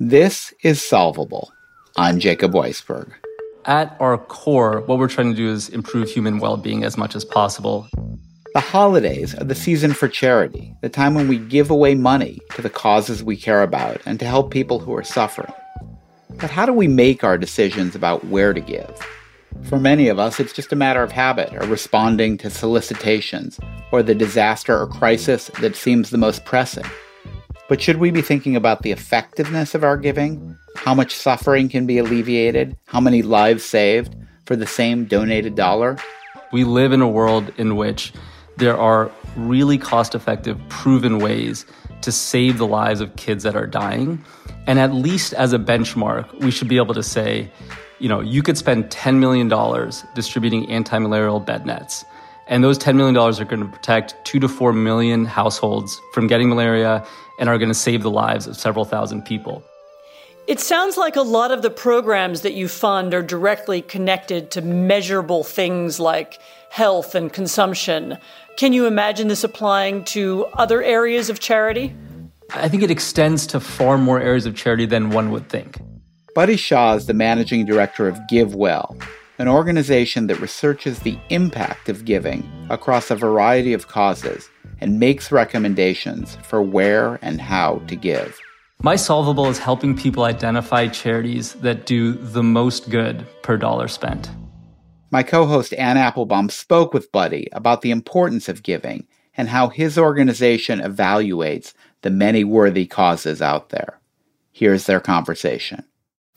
This is solvable. I'm Jacob Weisberg. At our core, what we're trying to do is improve human well being as much as possible. The holidays are the season for charity, the time when we give away money to the causes we care about and to help people who are suffering. But how do we make our decisions about where to give? For many of us, it's just a matter of habit or responding to solicitations or the disaster or crisis that seems the most pressing. But should we be thinking about the effectiveness of our giving? How much suffering can be alleviated? How many lives saved for the same donated dollar? We live in a world in which there are really cost effective, proven ways to save the lives of kids that are dying. And at least as a benchmark, we should be able to say, you know, you could spend $10 million distributing anti malarial bed nets. And those $10 million are going to protect two to four million households from getting malaria and are going to save the lives of several thousand people. It sounds like a lot of the programs that you fund are directly connected to measurable things like health and consumption. Can you imagine this applying to other areas of charity? I think it extends to far more areas of charity than one would think. Buddy Shah is the managing director of GiveWell, an organization that researches the impact of giving across a variety of causes and makes recommendations for where and how to give. My Solvable is helping people identify charities that do the most good per dollar spent. My co host Anne Applebaum spoke with Buddy about the importance of giving and how his organization evaluates the many worthy causes out there. Here's their conversation.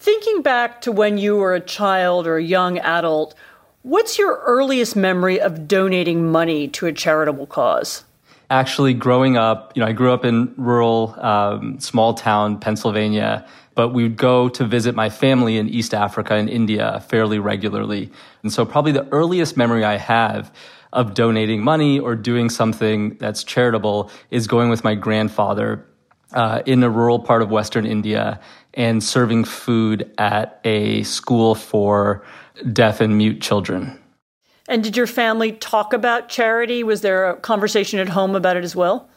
Thinking back to when you were a child or a young adult, what's your earliest memory of donating money to a charitable cause? actually growing up, you know, I grew up in rural, um, small town Pennsylvania, but we would go to visit my family in East Africa and India fairly regularly. And so probably the earliest memory I have of donating money or doing something that's charitable is going with my grandfather uh, in a rural part of Western India and serving food at a school for deaf and mute children. And did your family talk about charity? Was there a conversation at home about it as well?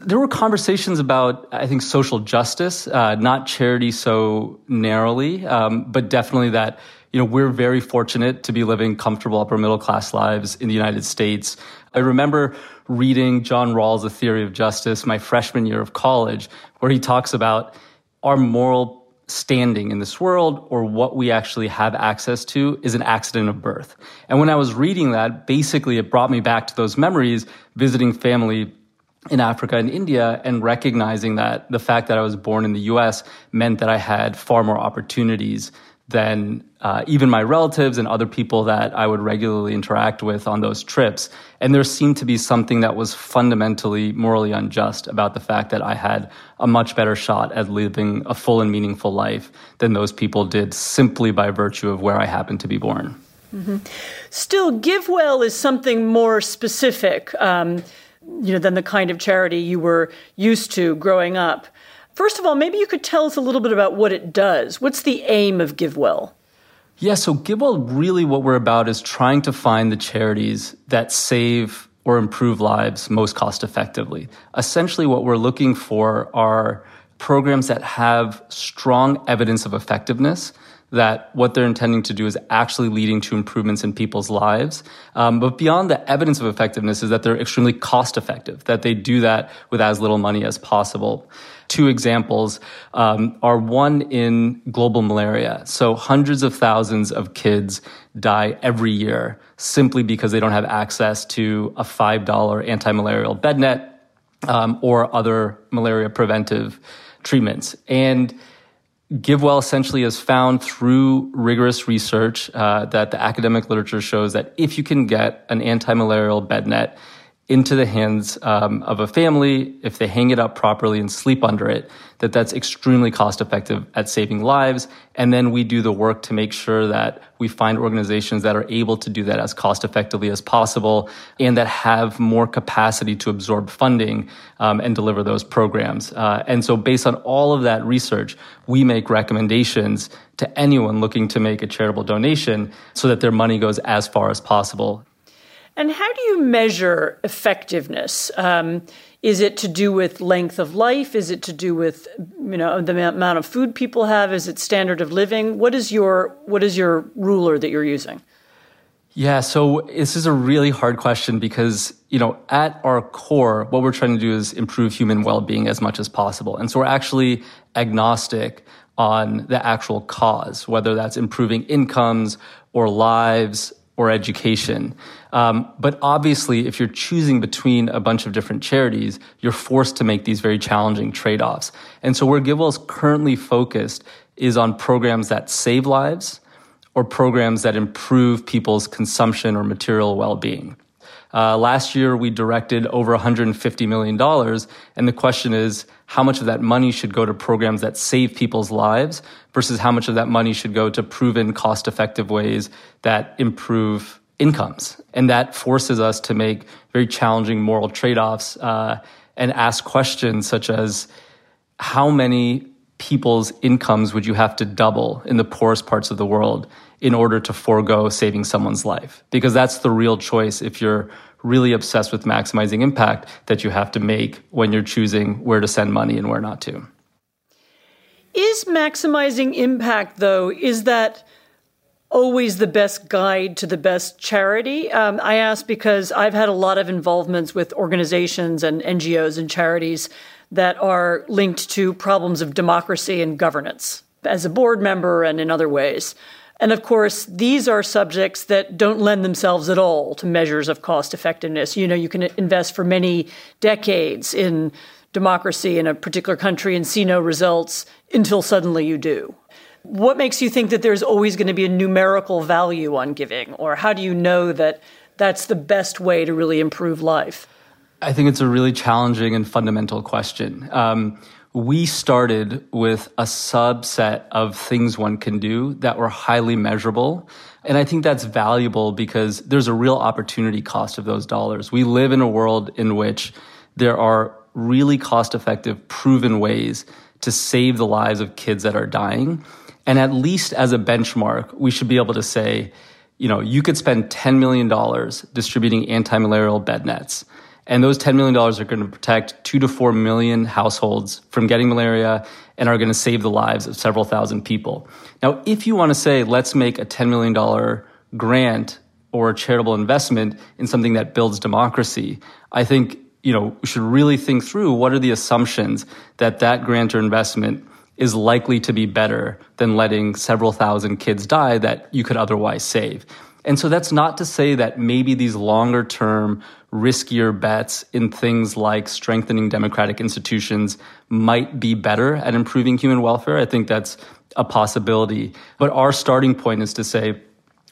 There were conversations about, I think, social justice, uh, not charity so narrowly, um, but definitely that you know we're very fortunate to be living comfortable upper middle class lives in the United States. I remember reading John Rawls' The Theory of Justice my freshman year of college, where he talks about our moral standing in this world or what we actually have access to is an accident of birth. And when I was reading that, basically it brought me back to those memories visiting family in Africa and India and recognizing that the fact that I was born in the US meant that I had far more opportunities than uh, even my relatives and other people that I would regularly interact with on those trips. And there seemed to be something that was fundamentally morally unjust about the fact that I had a much better shot at living a full and meaningful life than those people did simply by virtue of where I happened to be born. Mm-hmm. Still, GiveWell is something more specific. Um, you know, than the kind of charity you were used to growing up. First of all, maybe you could tell us a little bit about what it does. What's the aim of GiveWell? Yeah, so GiveWell really what we're about is trying to find the charities that save or improve lives most cost effectively. Essentially, what we're looking for are programs that have strong evidence of effectiveness that what they're intending to do is actually leading to improvements in people's lives. Um, but beyond the evidence of effectiveness is that they're extremely cost effective, that they do that with as little money as possible. Two examples um, are one in global malaria. So hundreds of thousands of kids die every year simply because they don't have access to a $5 anti-malarial bed net um, or other malaria preventive treatments. And GiveWell essentially has found through rigorous research uh, that the academic literature shows that if you can get an anti-malarial bed net into the hands um, of a family, if they hang it up properly and sleep under it, that that's extremely cost effective at saving lives. And then we do the work to make sure that we find organizations that are able to do that as cost effectively as possible and that have more capacity to absorb funding um, and deliver those programs. Uh, and so based on all of that research, we make recommendations to anyone looking to make a charitable donation so that their money goes as far as possible. And how do you measure effectiveness? Um, is it to do with length of life? Is it to do with you know the amount of food people have? Is it standard of living? What is your what is your ruler that you're using? Yeah, so this is a really hard question because, you know, at our core, what we're trying to do is improve human well-being as much as possible. And so we're actually agnostic on the actual cause, whether that's improving incomes or lives or education. Um, but obviously, if you're choosing between a bunch of different charities, you're forced to make these very challenging trade offs. And so, where GiveWell is currently focused is on programs that save lives or programs that improve people's consumption or material well being. Uh, last year, we directed over $150 million. And the question is, how much of that money should go to programs that save people's lives versus how much of that money should go to proven cost effective ways that improve incomes. And that forces us to make very challenging moral trade offs uh, and ask questions such as how many people's incomes would you have to double in the poorest parts of the world in order to forego saving someone's life? Because that's the real choice if you're really obsessed with maximizing impact that you have to make when you're choosing where to send money and where not to. Is maximizing impact, though, is that always the best guide to the best charity? Um, I ask because I've had a lot of involvements with organizations and NGOs and charities that are linked to problems of democracy and governance as a board member and in other ways. And of course, these are subjects that don't lend themselves at all to measures of cost effectiveness. You know, you can invest for many decades in democracy in a particular country and see no results until suddenly you do. What makes you think that there's always going to be a numerical value on giving? Or how do you know that that's the best way to really improve life? I think it's a really challenging and fundamental question. Um, we started with a subset of things one can do that were highly measurable. And I think that's valuable because there's a real opportunity cost of those dollars. We live in a world in which there are really cost effective, proven ways to save the lives of kids that are dying. And at least as a benchmark, we should be able to say, you know, you could spend $10 million distributing anti-malarial bed nets. And those $10 million are going to protect two to four million households from getting malaria and are going to save the lives of several thousand people. Now, if you want to say, let's make a $10 million grant or a charitable investment in something that builds democracy, I think, you know, we should really think through what are the assumptions that that grant or investment is likely to be better than letting several thousand kids die that you could otherwise save. And so that's not to say that maybe these longer term, riskier bets in things like strengthening democratic institutions might be better at improving human welfare. I think that's a possibility. But our starting point is to say,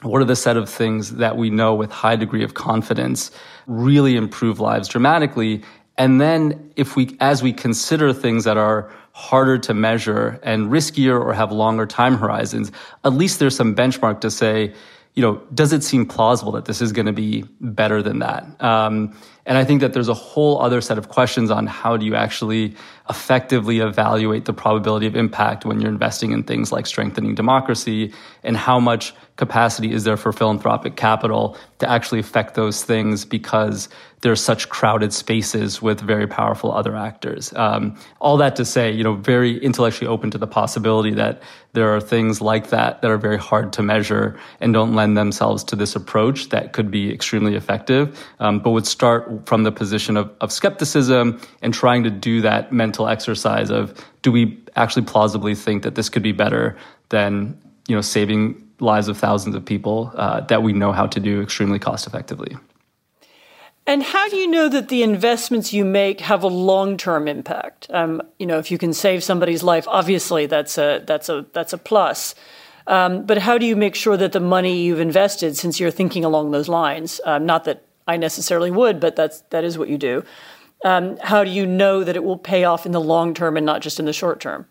what are the set of things that we know with high degree of confidence really improve lives dramatically? And then if we, as we consider things that are harder to measure and riskier or have longer time horizons, at least there's some benchmark to say, you know, does it seem plausible that this is going to be better than that? Um, and I think that there's a whole other set of questions on how do you actually effectively evaluate the probability of impact when you're investing in things like strengthening democracy and how much capacity is there for philanthropic capital to actually affect those things because there's such crowded spaces with very powerful other actors. Um, all that to say, you know, very intellectually open to the possibility that there are things like that that are very hard to measure and don't lend themselves to this approach that could be extremely effective, um, but would start from the position of, of skepticism and trying to do that mental exercise of do we actually plausibly think that this could be better than you know saving lives of thousands of people uh, that we know how to do extremely cost effectively. And how do you know that the investments you make have a long-term impact? Um, you know, if you can save somebody's life, obviously that's a that's a that's a plus. Um, but how do you make sure that the money you've invested, since you're thinking along those lines, um, not that I necessarily would, but that's that is what you do. Um, how do you know that it will pay off in the long term and not just in the short term?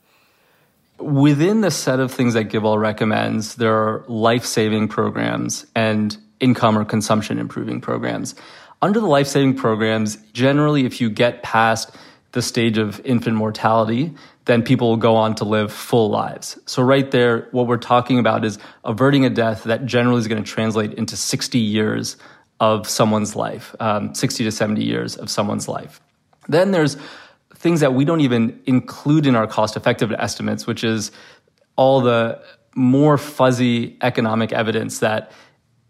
Within the set of things that GiveWell recommends, there are life-saving programs and income or consumption improving programs. Under the life saving programs, generally, if you get past the stage of infant mortality, then people will go on to live full lives. So, right there, what we're talking about is averting a death that generally is going to translate into 60 years of someone's life, um, 60 to 70 years of someone's life. Then there's things that we don't even include in our cost effective estimates, which is all the more fuzzy economic evidence that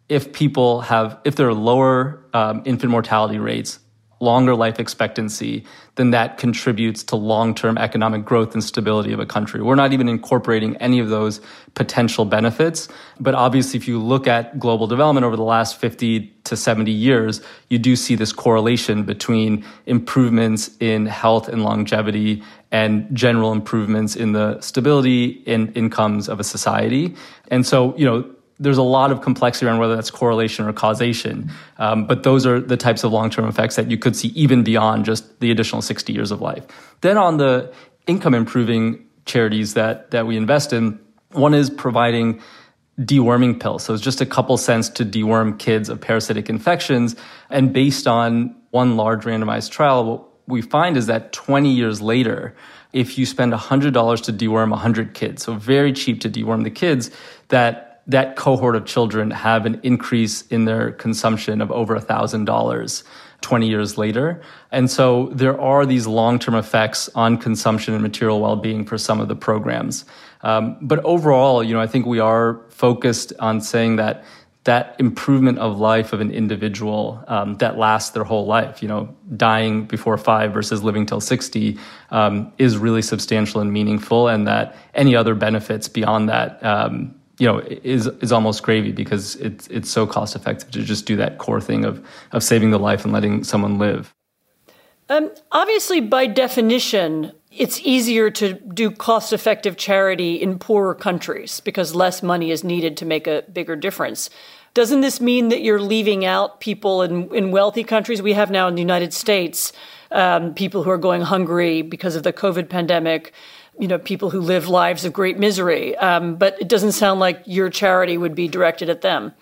if people have, if there are lower um, infant mortality rates, longer life expectancy, then that contributes to long term economic growth and stability of a country. We're not even incorporating any of those potential benefits. But obviously, if you look at global development over the last 50 to 70 years, you do see this correlation between improvements in health and longevity and general improvements in the stability and incomes of a society. And so, you know, there's a lot of complexity around whether that's correlation or causation. Um, but those are the types of long term effects that you could see even beyond just the additional 60 years of life. Then on the income improving charities that, that we invest in, one is providing deworming pills. So it's just a couple cents to deworm kids of parasitic infections. And based on one large randomized trial, what we find is that 20 years later, if you spend $100 to deworm 100 kids, so very cheap to deworm the kids, that that cohort of children have an increase in their consumption of over $1,000 20 years later. And so there are these long term effects on consumption and material well being for some of the programs. Um, but overall, you know, I think we are focused on saying that that improvement of life of an individual um, that lasts their whole life, you know, dying before five versus living till 60 um, is really substantial and meaningful, and that any other benefits beyond that um, you know is is almost gravy because it's it's so cost effective to just do that core thing of of saving the life and letting someone live. Um, obviously, by definition, it's easier to do cost effective charity in poorer countries because less money is needed to make a bigger difference. Doesn't this mean that you're leaving out people in, in wealthy countries? We have now in the United States um, people who are going hungry because of the COVID pandemic you know, people who live lives of great misery. Um, but it doesn't sound like your charity would be directed at them.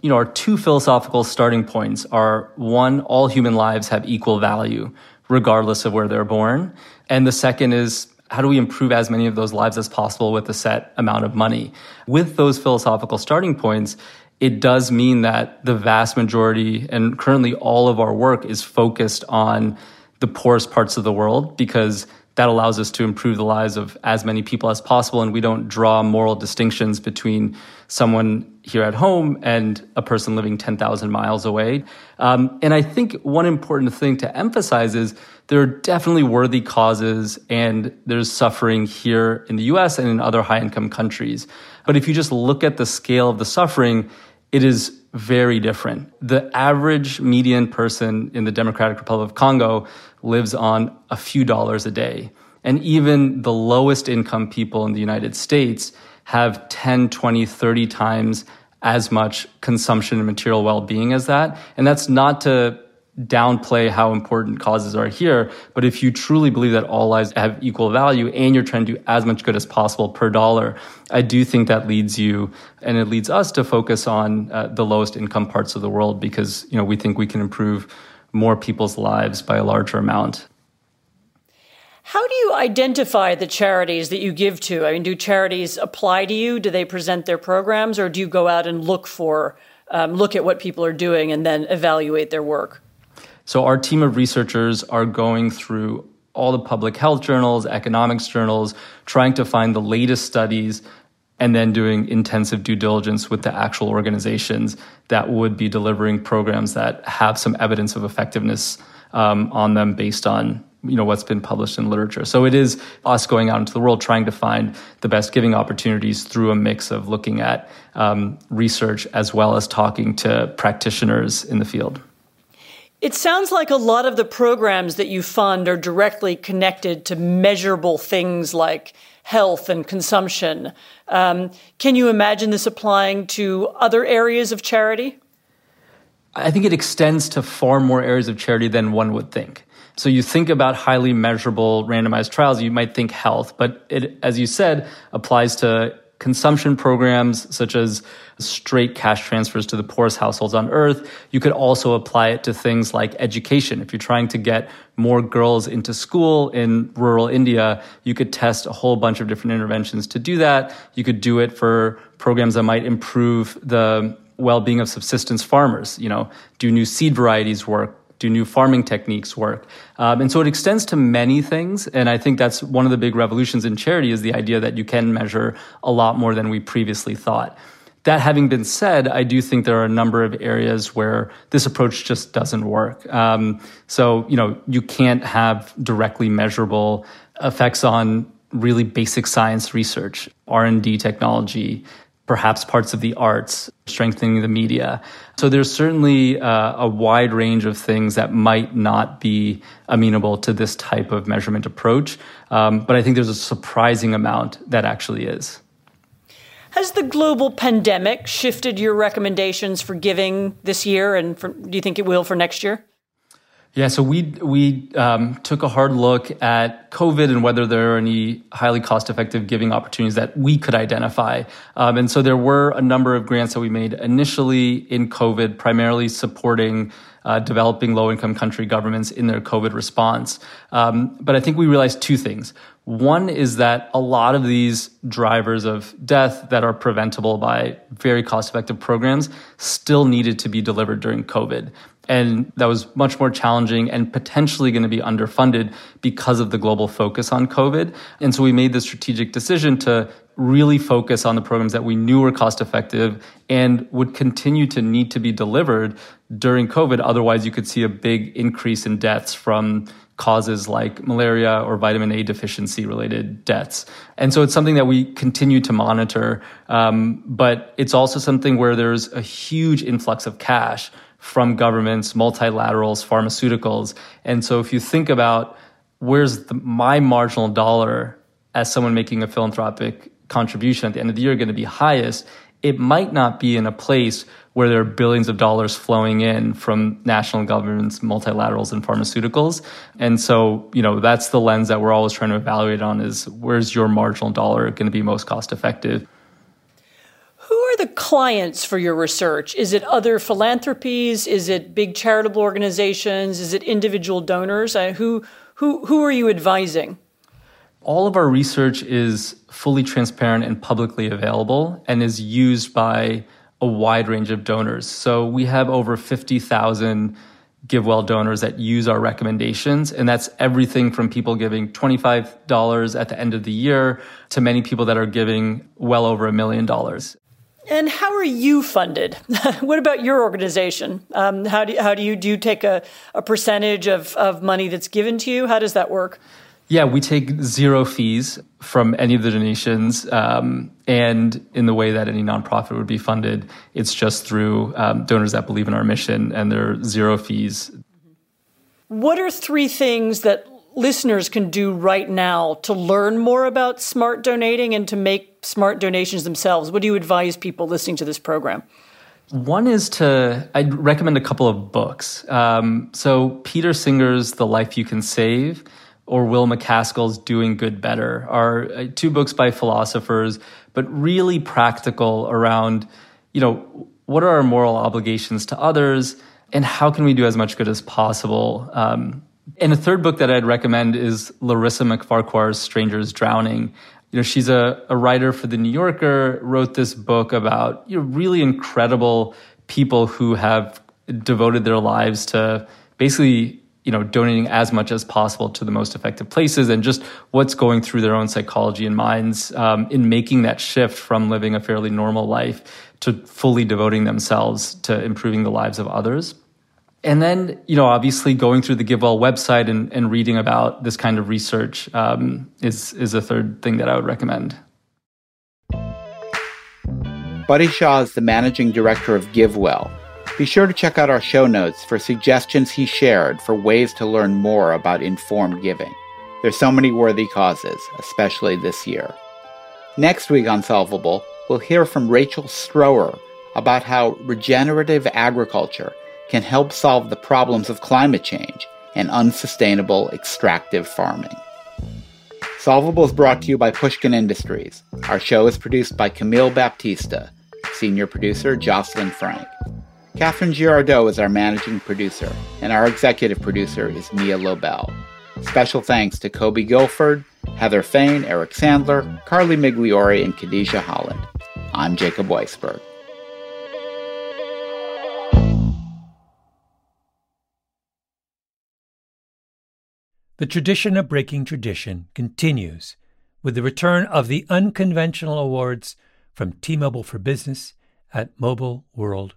You know, our two philosophical starting points are one, all human lives have equal value, regardless of where they're born. And the second is, how do we improve as many of those lives as possible with a set amount of money? With those philosophical starting points, it does mean that the vast majority and currently all of our work is focused on the poorest parts of the world because that allows us to improve the lives of as many people as possible and we don't draw moral distinctions between someone here at home and a person living 10,000 miles away. Um, and I think one important thing to emphasize is there are definitely worthy causes and there's suffering here in the US and in other high income countries. But if you just look at the scale of the suffering, it is very different. The average median person in the Democratic Republic of Congo lives on a few dollars a day. And even the lowest income people in the United States have 10, 20, 30 times as much consumption and material well-being as that. And that's not to downplay how important causes are here. But if you truly believe that all lives have equal value and you're trying to do as much good as possible per dollar, I do think that leads you and it leads us to focus on uh, the lowest income parts of the world because, you know, we think we can improve more people's lives by a larger amount. How do you identify the charities that you give to? I mean, do charities apply to you? Do they present their programs, or do you go out and look for, um, look at what people are doing and then evaluate their work? So our team of researchers are going through all the public health journals, economics journals, trying to find the latest studies and then doing intensive due diligence with the actual organizations that would be delivering programs that have some evidence of effectiveness um, on them based on you know what's been published in literature. So it is us going out into the world trying to find the best giving opportunities through a mix of looking at um, research as well as talking to practitioners in the field. It sounds like a lot of the programs that you fund are directly connected to measurable things like health and consumption. Um, can you imagine this applying to other areas of charity? I think it extends to far more areas of charity than one would think. So you think about highly measurable randomized trials, you might think health, but it, as you said, applies to consumption programs such as straight cash transfers to the poorest households on earth. You could also apply it to things like education. If you're trying to get more girls into school in rural India, you could test a whole bunch of different interventions to do that. You could do it for programs that might improve the well-being of subsistence farmers, you know, do new seed varieties work, do new farming techniques work? Um, and so it extends to many things. And I think that's one of the big revolutions in charity is the idea that you can measure a lot more than we previously thought. That having been said, I do think there are a number of areas where this approach just doesn't work. Um, so, you know, you can't have directly measurable effects on really basic science research, R&D technology, perhaps parts of the arts, strengthening the media. So there's certainly uh, a wide range of things that might not be amenable to this type of measurement approach. Um, but I think there's a surprising amount that actually is. Has the global pandemic shifted your recommendations for giving this year, and for, do you think it will for next year? Yeah, so we we um, took a hard look at COVID and whether there are any highly cost-effective giving opportunities that we could identify. Um, and so there were a number of grants that we made initially in COVID, primarily supporting uh, developing low-income country governments in their COVID response. Um, but I think we realized two things. One is that a lot of these drivers of death that are preventable by very cost-effective programs still needed to be delivered during COVID. And that was much more challenging and potentially going to be underfunded because of the global focus on COVID. And so we made the strategic decision to really focus on the programs that we knew were cost effective and would continue to need to be delivered during COVID. Otherwise, you could see a big increase in deaths from causes like malaria or vitamin A deficiency related deaths. And so it's something that we continue to monitor. Um, but it's also something where there's a huge influx of cash from governments, multilaterals, pharmaceuticals. And so if you think about where's the, my marginal dollar as someone making a philanthropic contribution at the end of the year going to be highest, it might not be in a place where there are billions of dollars flowing in from national governments, multilaterals, and pharmaceuticals. And so, you know, that's the lens that we're always trying to evaluate on is where's your marginal dollar going to be most cost effective? Who are the clients for your research? Is it other philanthropies? Is it big charitable organizations? Is it individual donors? Who, who, who are you advising? All of our research is fully transparent and publicly available and is used by a wide range of donors. So we have over 50,000 GiveWell donors that use our recommendations. And that's everything from people giving $25 at the end of the year to many people that are giving well over a million dollars. And how are you funded? what about your organization? Um, how do how do you do you take a, a percentage of, of money that's given to you? How does that work? Yeah, we take zero fees from any of the donations. Um, and in the way that any nonprofit would be funded, it's just through um, donors that believe in our mission, and there are zero fees. What are three things that listeners can do right now to learn more about smart donating and to make smart donations themselves? What do you advise people listening to this program? One is to, I'd recommend a couple of books. Um, so, Peter Singer's The Life You Can Save or Will MacAskill's Doing Good Better are uh, two books by philosophers, but really practical around, you know, what are our moral obligations to others and how can we do as much good as possible? Um, and a third book that I'd recommend is Larissa MacFarquhar's Strangers Drowning. You know, she's a, a writer for The New Yorker, wrote this book about you know, really incredible people who have devoted their lives to basically you know donating as much as possible to the most effective places and just what's going through their own psychology and minds um, in making that shift from living a fairly normal life to fully devoting themselves to improving the lives of others and then, you know, obviously going through the GiveWell website and, and reading about this kind of research um, is, is a third thing that I would recommend. Buddy Shah is the managing director of GiveWell. Be sure to check out our show notes for suggestions he shared for ways to learn more about informed giving. There's so many worthy causes, especially this year. Next week on Solvable, we'll hear from Rachel Strower about how regenerative agriculture can help solve the problems of climate change and unsustainable extractive farming. Solvable is brought to you by Pushkin Industries. Our show is produced by Camille Baptista, senior producer Jocelyn Frank. Catherine Girardeau is our managing producer, and our executive producer is Mia Lobel. Special thanks to Kobe Guilford, Heather Fain, Eric Sandler, Carly Migliori, and Khadijah Holland. I'm Jacob Weisberg. The tradition of breaking tradition continues with the return of the unconventional awards from T Mobile for Business at Mobile World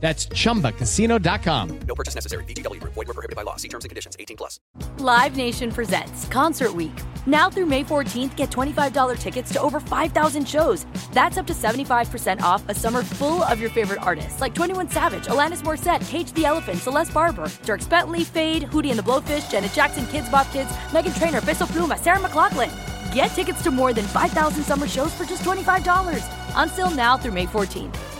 That's ChumbaCasino.com. No purchase necessary. VGW. Void were prohibited by law. See terms and conditions. 18 plus. Live Nation presents Concert Week. Now through May 14th, get $25 tickets to over 5,000 shows. That's up to 75% off a summer full of your favorite artists like 21 Savage, Alanis Morissette, Cage the Elephant, Celeste Barber, Dierks Bentley, Feid, Hootie and the Blowfish, Janet Jackson, Kidz Bop Kids, Meghan Trainor, Peso Pluma, Sarah McLachlan. Get tickets to more than 5,000 summer shows for just $25. Until now through May 14th.